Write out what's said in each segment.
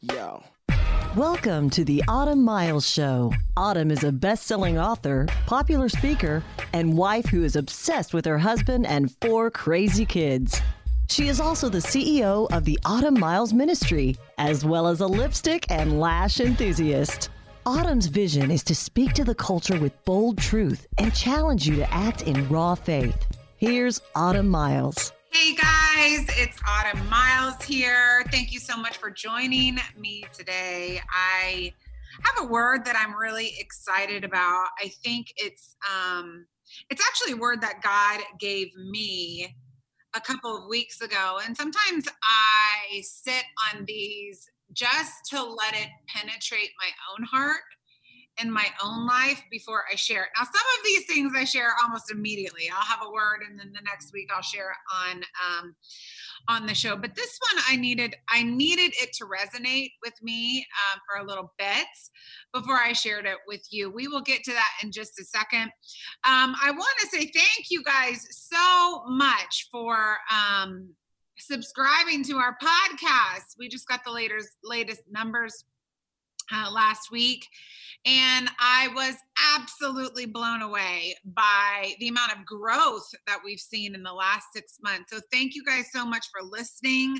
Yo. Welcome to the Autumn Miles Show. Autumn is a best selling author, popular speaker, and wife who is obsessed with her husband and four crazy kids. She is also the CEO of the Autumn Miles Ministry, as well as a lipstick and lash enthusiast. Autumn's vision is to speak to the culture with bold truth and challenge you to act in raw faith. Here's Autumn Miles. Hey guys, it's Autumn Miles here. Thank you so much for joining me today. I have a word that I'm really excited about. I think it's um it's actually a word that God gave me a couple of weeks ago. And sometimes I sit on these just to let it penetrate my own heart in my own life before I share it. Now, some of these things I share almost immediately. I'll have a word, and then the next week I'll share on um, on the show. But this one, I needed I needed it to resonate with me uh, for a little bit before I shared it with you. We will get to that in just a second. Um, I want to say thank you guys so much for. Um, subscribing to our podcast we just got the latest latest numbers uh, last week and I was absolutely blown away by the amount of growth that we've seen in the last six months. So, thank you guys so much for listening.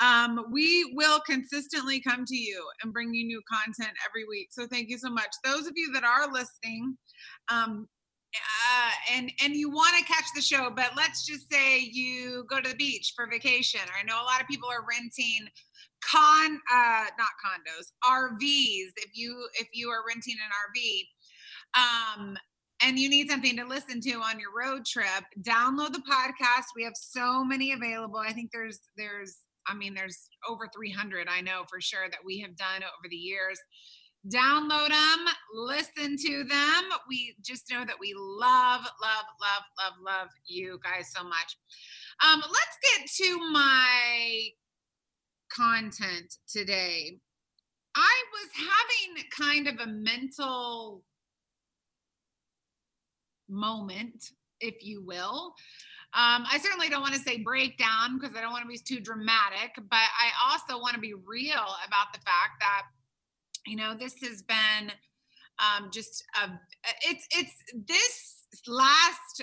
Um, we will consistently come to you and bring you new content every week. So, thank you so much. Those of you that are listening, um, uh, and and you want to catch the show, but let's just say you go to the beach for vacation. I know a lot of people are renting con uh not condos rvs if you if you are renting an rv um and you need something to listen to on your road trip download the podcast. We have so many available. I think there's there's i mean there's over 300 i know for sure that we have done over the years. Download them listen to them. We just know that we love love love love love you guys so much. Um let's get to my content today, I was having kind of a mental moment, if you will. Um, I certainly don't want to say breakdown because I don't want to be too dramatic, but I also want to be real about the fact that, you know, this has been um, just a, it's it's this last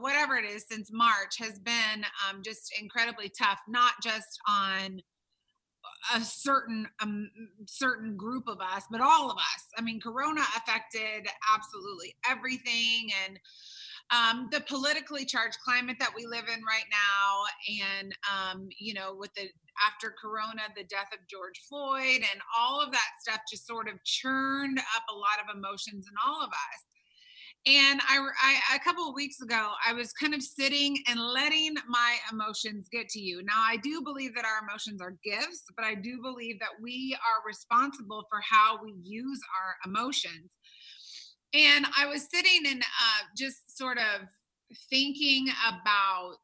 whatever it is since March has been um, just incredibly tough, not just on a certain um, certain group of us, but all of us. I mean, Corona affected absolutely everything, and um, the politically charged climate that we live in right now, and um, you know, with the after Corona, the death of George Floyd, and all of that stuff just sort of churned up a lot of emotions in all of us. And I, I, a couple of weeks ago, I was kind of sitting and letting my emotions get to you. Now, I do believe that our emotions are gifts, but I do believe that we are responsible for how we use our emotions. And I was sitting and uh, just sort of thinking about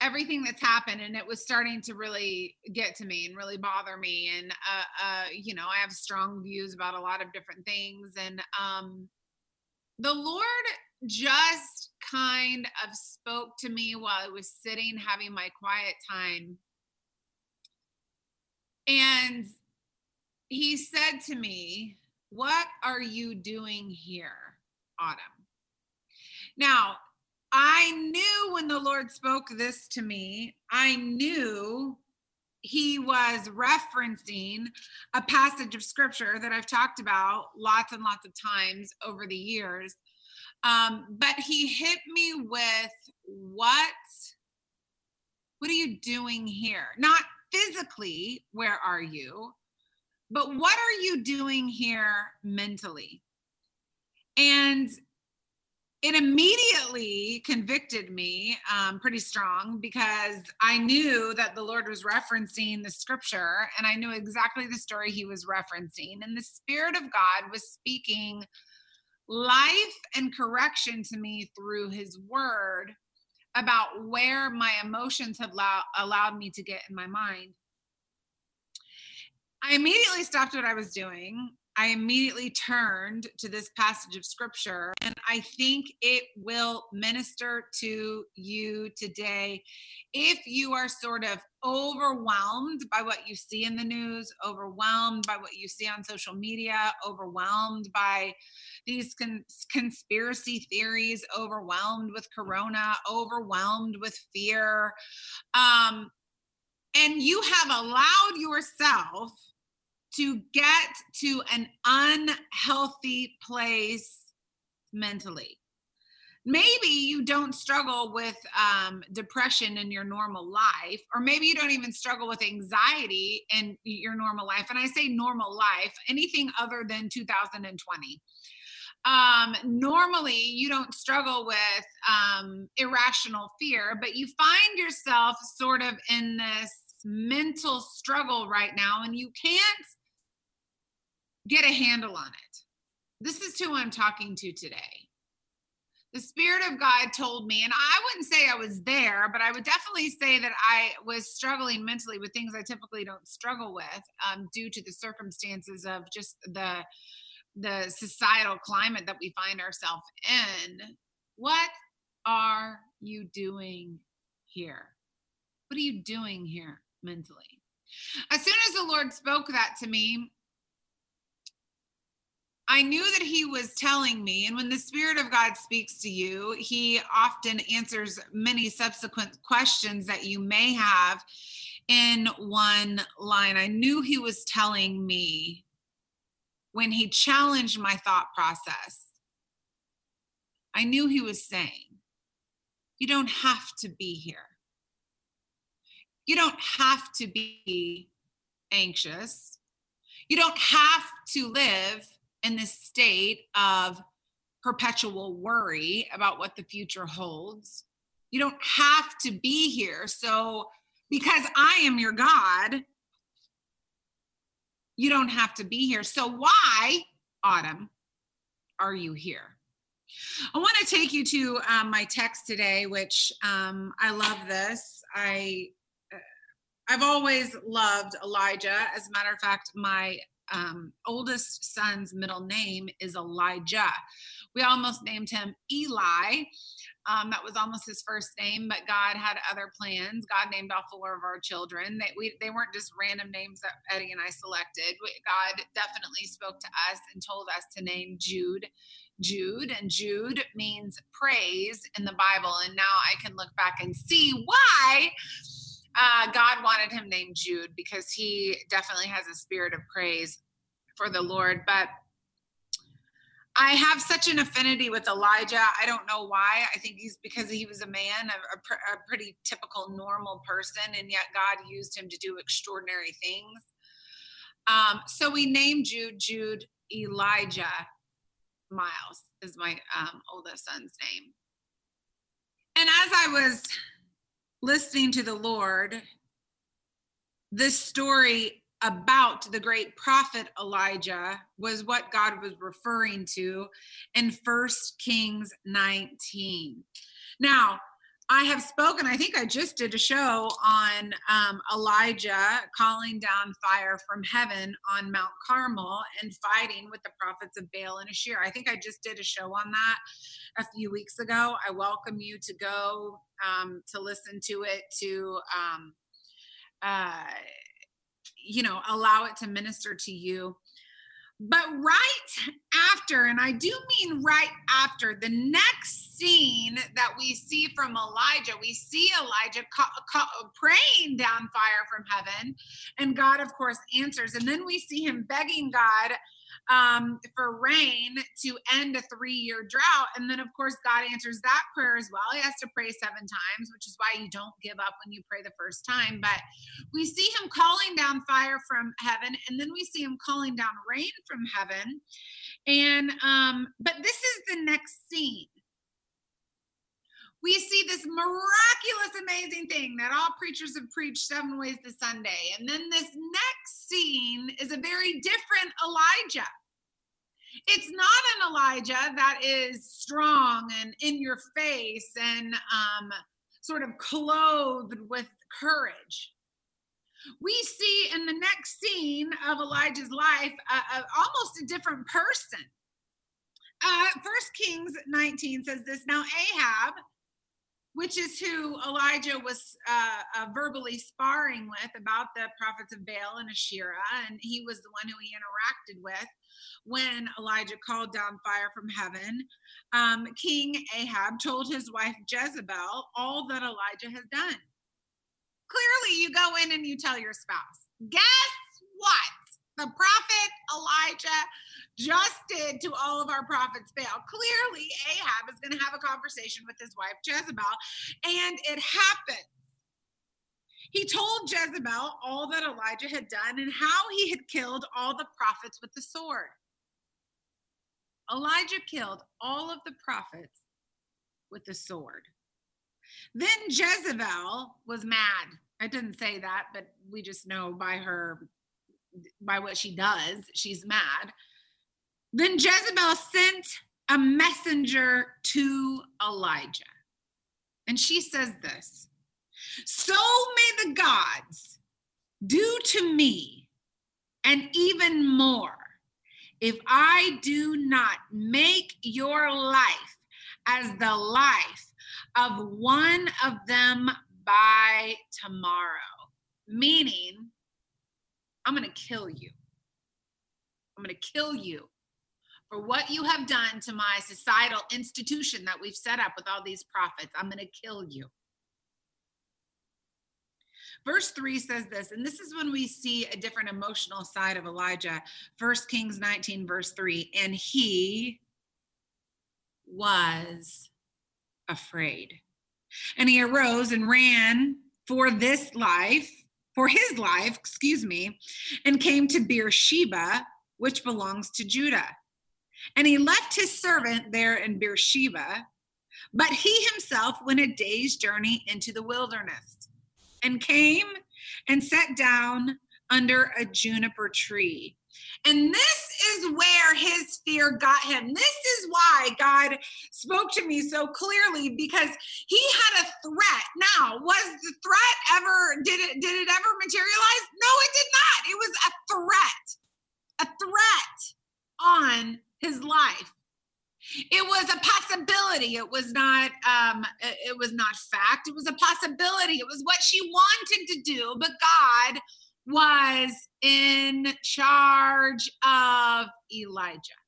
everything that's happened and it was starting to really get to me and really bother me and uh, uh, you know i have strong views about a lot of different things and um, the Lord just kind of spoke to me while I was sitting having my quiet time. And he said to me, What are you doing here, Autumn? Now, I knew when the Lord spoke this to me, I knew he was referencing a passage of scripture that I've talked about lots and lots of times over the years. Um, but he hit me with what what are you doing here? Not physically, where are you? But what are you doing here mentally? And it immediately convicted me um, pretty strong because I knew that the Lord was referencing the scripture and I knew exactly the story he was referencing. And the Spirit of God was speaking life and correction to me through his word about where my emotions had allow- allowed me to get in my mind. I immediately stopped what I was doing I immediately turned to this passage of scripture, and I think it will minister to you today. If you are sort of overwhelmed by what you see in the news, overwhelmed by what you see on social media, overwhelmed by these cons- conspiracy theories, overwhelmed with corona, overwhelmed with fear, um, and you have allowed yourself to get to an unhealthy place mentally. Maybe you don't struggle with um, depression in your normal life, or maybe you don't even struggle with anxiety in your normal life. And I say normal life, anything other than 2020 um, normally you don't struggle with um, irrational fear, but you find yourself sort of in this mental struggle right now and you can't get a handle on it. This is who I'm talking to today. The Spirit of God told me, and I wouldn't say I was there, but I would definitely say that I was struggling mentally with things I typically don't struggle with um, due to the circumstances of just the the societal climate that we find ourselves in. What are you doing here? What are you doing here mentally? As soon as the Lord spoke that to me, I knew that he was telling me, and when the Spirit of God speaks to you, he often answers many subsequent questions that you may have in one line. I knew he was telling me when he challenged my thought process. I knew he was saying, You don't have to be here. You don't have to be anxious. You don't have to live in this state of perpetual worry about what the future holds. You don't have to be here. So, because I am your God, you don't have to be here. So, why, Autumn, are you here? I want to take you to um, my text today, which um, I love this. I uh, I've always loved Elijah. As a matter of fact, my um, oldest son's middle name is Elijah. We almost named him Eli. Um, that was almost his first name, but God had other plans. God named all four of our children. They, we, they weren't just random names that Eddie and I selected. God definitely spoke to us and told us to name Jude. Jude, and Jude means praise in the Bible. And now I can look back and see why uh, God wanted him named Jude because he definitely has a spirit of praise for the Lord. But I have such an affinity with Elijah. I don't know why. I think he's because he was a man, a, a, a pretty typical, normal person, and yet God used him to do extraordinary things. Um, so we named Jude Jude Elijah Miles is my um, oldest son's name. And as I was listening to the Lord, this story about the great prophet Elijah was what God was referring to in First Kings 19. Now, I have spoken, I think I just did a show on um, Elijah calling down fire from heaven on Mount Carmel and fighting with the prophets of Baal and Asherah. I think I just did a show on that a few weeks ago. I welcome you to go um, to listen to it, to, um, uh, you know, allow it to minister to you. But right after, and I do mean right after, the next scene that we see from Elijah, we see Elijah ca- ca- praying down fire from heaven, and God, of course, answers. And then we see him begging God um, for rain to end a three year drought. And then, of course, God answers that prayer as well. He has to pray seven times, which is why you don't give up when you pray the first time. But we see him calling down fire from heaven, and then we see him calling down rain from heaven. And, um, but this is the next scene we see this miraculous, amazing thing that all preachers have preached seven ways to Sunday. And then this next scene is a very different Elijah. It's not an Elijah that is strong and in your face and um, sort of clothed with courage. we see in the next scene of Elijah's life uh, uh, almost a different person. Uh, First Kings 19 says this Now, Ahab, which is who Elijah was uh, uh, verbally sparring with about the prophets of Baal and Asherah, and he was the one who he interacted with when Elijah called down fire from heaven. Um, King Ahab told his wife Jezebel all that Elijah has done. Clearly, you go in and you tell your spouse, guess what? The prophet Elijah just did to all of our prophets Baal. Clearly, Ahab is going to have a conversation with his wife Jezebel, and it happened. He told Jezebel all that Elijah had done and how he had killed all the prophets with the sword. Elijah killed all of the prophets with the sword. Then Jezebel was mad. I didn't say that, but we just know by her, by what she does, she's mad. Then Jezebel sent a messenger to Elijah. And she says this So may the gods do to me, and even more, if I do not make your life as the life of one of them by tomorrow. Meaning, I'm going to kill you. I'm going to kill you for what you have done to my societal institution that we've set up with all these prophets. I'm going to kill you. Verse 3 says this, and this is when we see a different emotional side of Elijah. First Kings 19, verse 3. And he was afraid. And he arose and ran for this life, for his life, excuse me, and came to Beersheba, which belongs to Judah. And he left his servant there in Beersheba, but he himself went a day's journey into the wilderness and came and sat down under a juniper tree. And this is where his fear got him. This is why God spoke to me so clearly because he had a threat. Was the threat ever did it did it ever materialize? No, it did not. It was a threat. A threat on his life. It was a possibility. It was not um it was not fact. It was a possibility. It was what she wanted to do, but God was in charge of Elijah.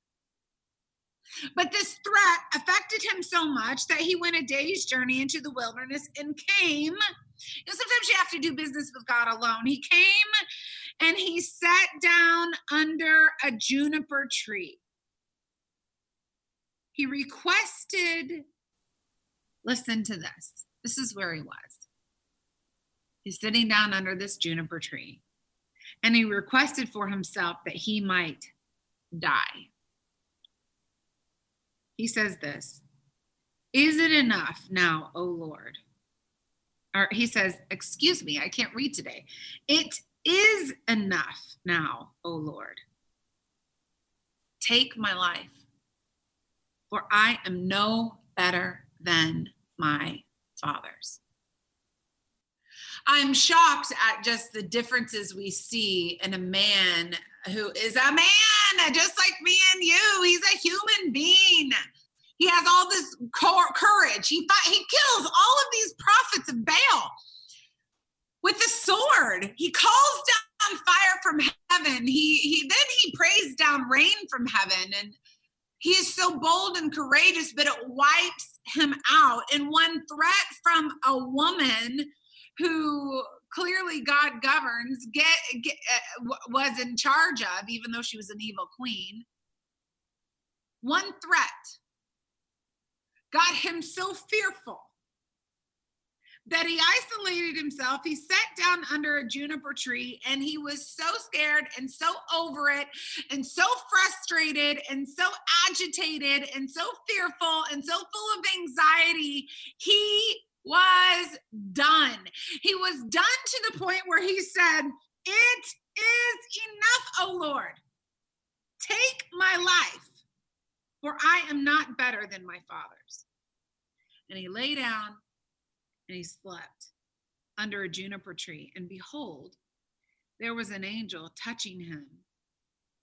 But this threat affected him so much that he went a day's journey into the wilderness and came. You know, sometimes you have to do business with God alone. He came and he sat down under a juniper tree. He requested, listen to this. This is where he was. He's sitting down under this juniper tree and he requested for himself that he might die. He says this Is it enough now, O Lord? Or he says, Excuse me, I can't read today. It is enough now, O Lord. Take my life, for I am no better than my father's. I'm shocked at just the differences we see in a man who is a man, just like me and you. He's a human being. He has all this courage. He he kills all of these prophets of Baal with a sword. He calls down fire from heaven. He he then he prays down rain from heaven and he is so bold and courageous, but it wipes him out. And one threat from a woman who clearly God governs, get, get uh, was in charge of, even though she was an evil queen. One threat got him so fearful that he isolated himself. He sat down under a juniper tree and he was so scared and so over it and so frustrated and so agitated and so fearful and so full of anxiety. He was done. He was done to the point where he said, It is enough, O Lord. Take my life, for I am not better than my father's. And he lay down and he slept under a juniper tree. And behold, there was an angel touching him,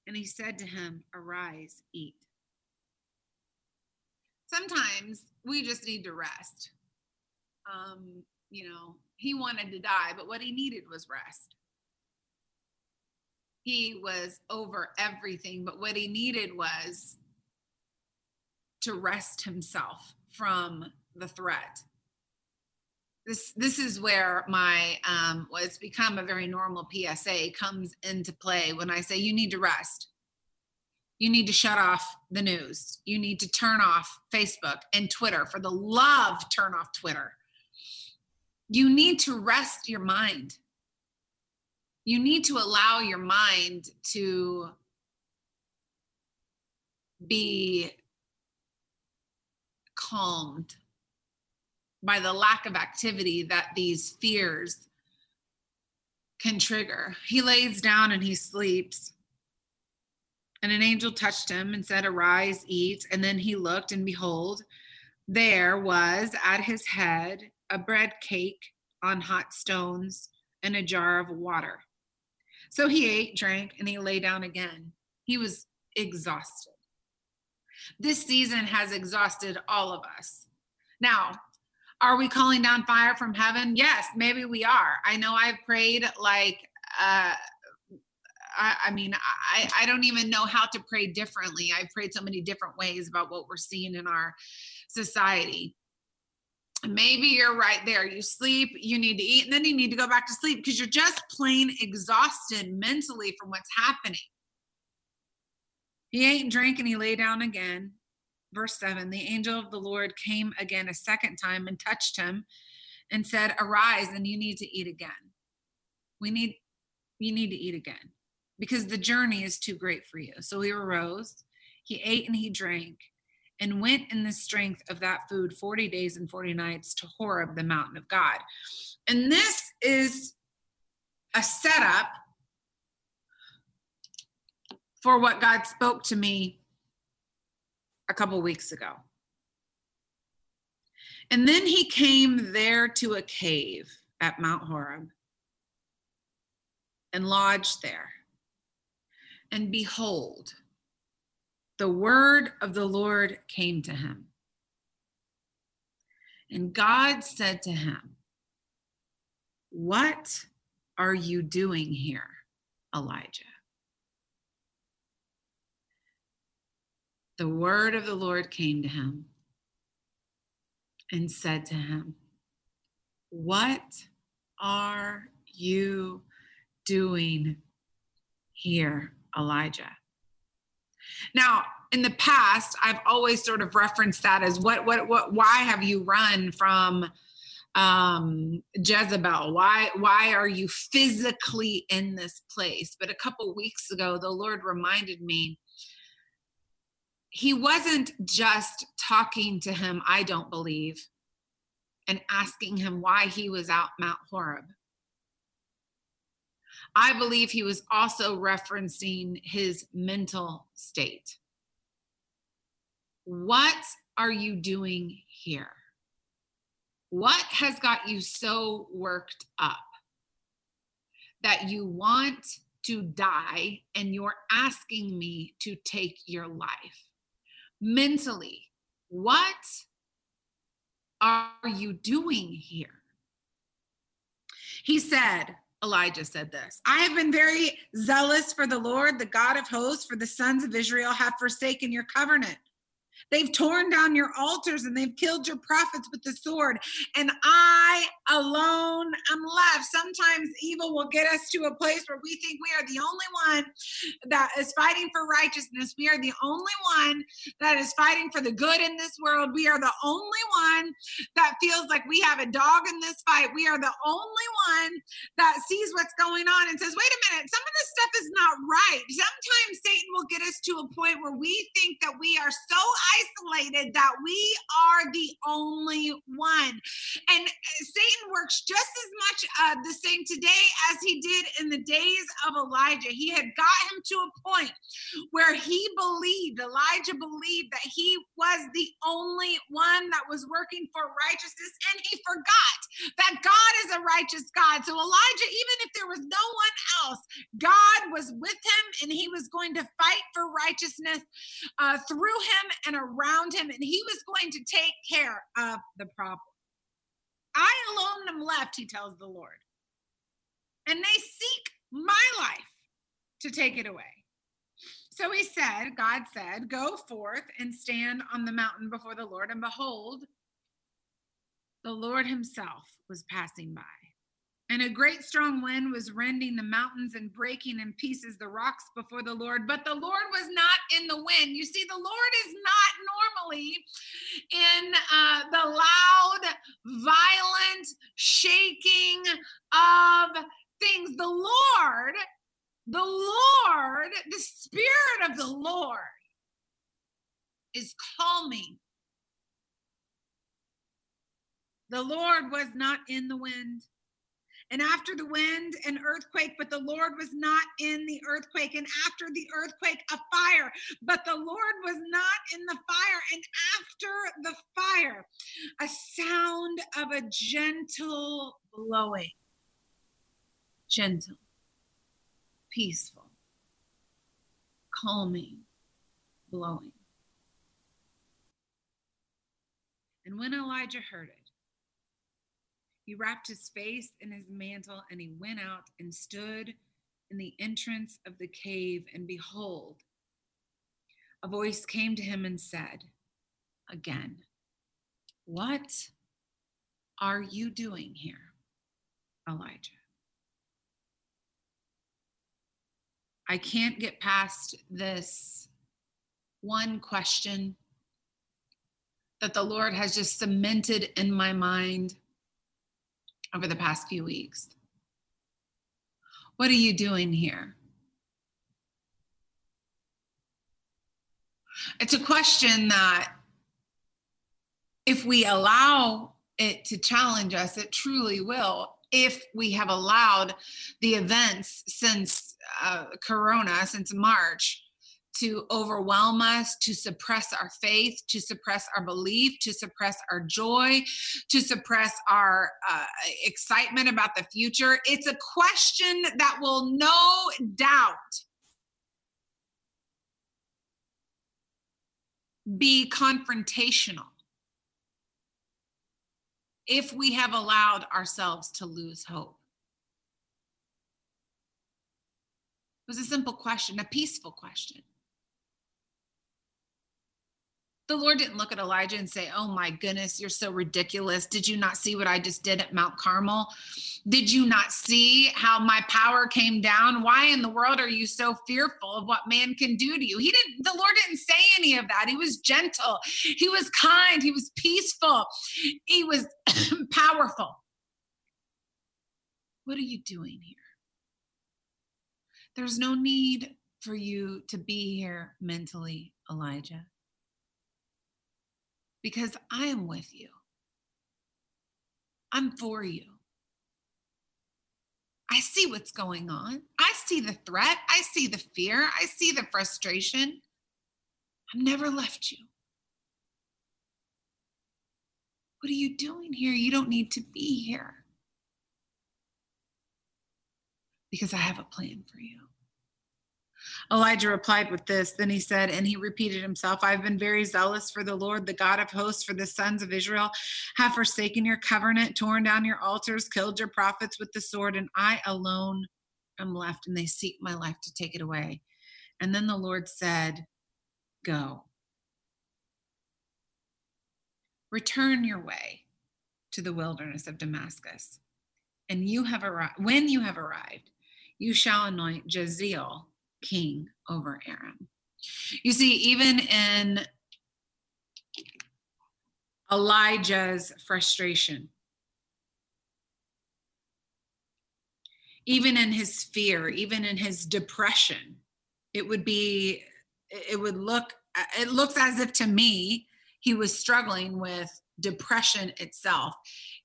and he said to him, Arise, eat. Sometimes we just need to rest. Um, you know, he wanted to die, but what he needed was rest. He was over everything, but what he needed was to rest himself from the threat. This this is where my um what's become a very normal psa comes into play when i say you need to rest. You need to shut off the news. You need to turn off facebook and twitter for the love turn off twitter you need to rest your mind you need to allow your mind to be calmed by the lack of activity that these fears can trigger. He lays down and he sleeps. And an angel touched him and said, Arise, eat. And then he looked, and behold, there was at his head a bread cake on hot stones and a jar of water. So he ate, drank, and he lay down again. He was exhausted. This season has exhausted all of us. Now, are we calling down fire from heaven? Yes, maybe we are. I know I've prayed like, uh, I, I mean, I, I don't even know how to pray differently. I've prayed so many different ways about what we're seeing in our society. Maybe you're right there. You sleep, you need to eat, and then you need to go back to sleep because you're just plain exhausted mentally from what's happening. He ate and drank and he lay down again verse 7 the angel of the Lord came again a second time and touched him and said, Arise, and you need to eat again. We need, you need to eat again because the journey is too great for you. So he arose, he ate and he drank, and went in the strength of that food 40 days and 40 nights to Horeb, the mountain of God. And this is a setup for what God spoke to me a couple weeks ago. And then he came there to a cave at Mount Horeb and lodged there. And behold, the word of the Lord came to him. And God said to him, What are you doing here, Elijah? the word of the Lord came to him and said to him, What are you doing here, Elijah? Now, in the past, I've always sort of referenced that as what, what, what, why have you run from um Jezebel why why are you physically in this place but a couple weeks ago the lord reminded me he wasn't just talking to him, I don't believe, and asking him why he was out Mount Horeb. I believe he was also referencing his mental state. What are you doing here? What has got you so worked up that you want to die and you're asking me to take your life? mentally. What are you doing here? He said, Elijah said this I have been very zealous for the Lord, the God of hosts, for the sons of Israel have forsaken your covenant. They've torn down your altars and they've killed your prophets with the sword. And I alone am left. Sometimes evil will get us to a place where we think we are the only one that is fighting for righteousness. We are the only one that is fighting for the good in this world. We are the only one that feels like we have a dog in this fight. We are the only one that sees what's going on and says, wait a minute, some of this stuff is not right. Sometimes Satan will get us to a point where we think that we are so isolated that we are the only one. And uh, Satan works just as much uh, the same today as he did in the days of Elijah. He had got him to a point where he believed, Elijah believed that he was the only one that was working for righteousness, and he forgot that God is a righteous God. So Elijah, even if there was no one else. God was with him and he was going to fight for righteousness uh, through him and around him, and he was going to take care of the problem. I alone am left, he tells the Lord. And they seek my life to take it away. So he said, God said, Go forth and stand on the mountain before the Lord. And behold, the Lord himself was passing by. And a great strong wind was rending the mountains and breaking in pieces the rocks before the Lord. But the Lord was not in the wind. You see, the Lord is not normally in uh, the loud, violent shaking of things. The Lord the Lord, the Spirit of the Lord is calming. The Lord was not in the wind. And after the wind, an earthquake, but the Lord was not in the earthquake. And after the earthquake, a fire, but the Lord was not in the fire. And after the fire, a sound of a gentle blowing. Gentle peaceful, calming, blowing. And when Elijah heard it, he wrapped his face in his mantle and he went out and stood in the entrance of the cave. And behold, a voice came to him and said, Again, what are you doing here, Elijah? I can't get past this one question that the Lord has just cemented in my mind over the past few weeks. What are you doing here? It's a question that, if we allow it to challenge us, it truly will if we have allowed the events since uh, Corona, since March, to overwhelm us, to suppress our faith, to suppress our belief, to suppress our joy, to suppress our uh, excitement about the future. It's a question that will no doubt be confrontational if we have allowed ourselves to lose hope? It was a simple question, a peaceful question. The Lord didn't look at Elijah and say, Oh my goodness, you're so ridiculous. Did you not see what I just did at Mount Carmel? Did you not see how my power came down? Why in the world are you so fearful of what man can do to you? He didn't, the Lord didn't say any of that. He was gentle, he was kind, he was peaceful, he was powerful. What are you doing here? There's no need for you to be here mentally, Elijah because I am with you. I'm for you. I see what's going on. I see the threat. I see the fear. I see the frustration. I've never left you. What are you doing here? You don't need to be here because I have a plan for you. Elijah replied with this. Then he said, and he repeated himself, I've been very zealous for the Lord, the God of hosts, for the sons of Israel have forsaken your covenant, torn down your altars, killed your prophets with the sword, and I alone am left, and they seek my life to take it away. And then the Lord said, Go. Return your way to the wilderness of Damascus. And you have arrived when you have arrived, you shall anoint Hazael king over Aram. You see, even in Elijah's frustration, even in his fear, even in his depression, it would be, it would look, it looks as if to me, he was struggling with depression itself.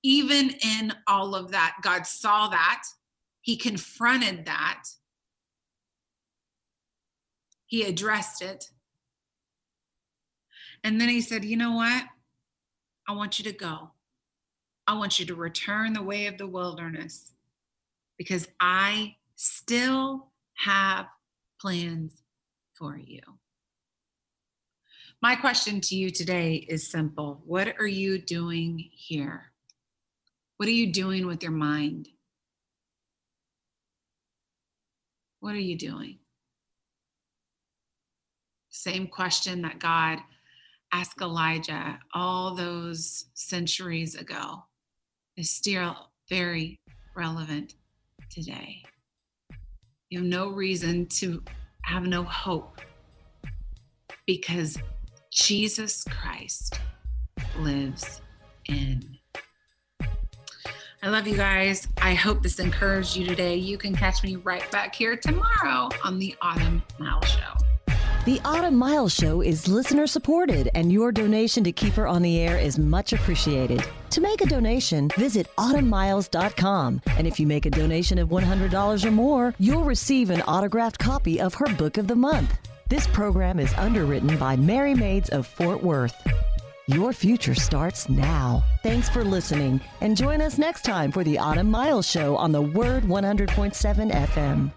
Even in all of that, God saw that, he confronted that, he addressed it. And then he said, You know what? I want you to go. I want you to return the way of the wilderness because I still have plans for you. My question to you today is simple What are you doing here? What are you doing with your mind? What are you doing? Same question that God asked Elijah all those centuries ago is still very relevant today. You have no reason to have no hope because Jesus Christ lives in. I love you guys. I hope this encouraged you today. You can catch me right back here tomorrow on the Autumn Mile Show. The Autumn Miles Show is listener supported, and your donation to keep her on the air is much appreciated. To make a donation, visit autumnmiles.com. And if you make a donation of $100 or more, you'll receive an autographed copy of her book of the month. This program is underwritten by Merry Maids of Fort Worth. Your future starts now. Thanks for listening, and join us next time for the Autumn Miles Show on the Word 100.7 FM.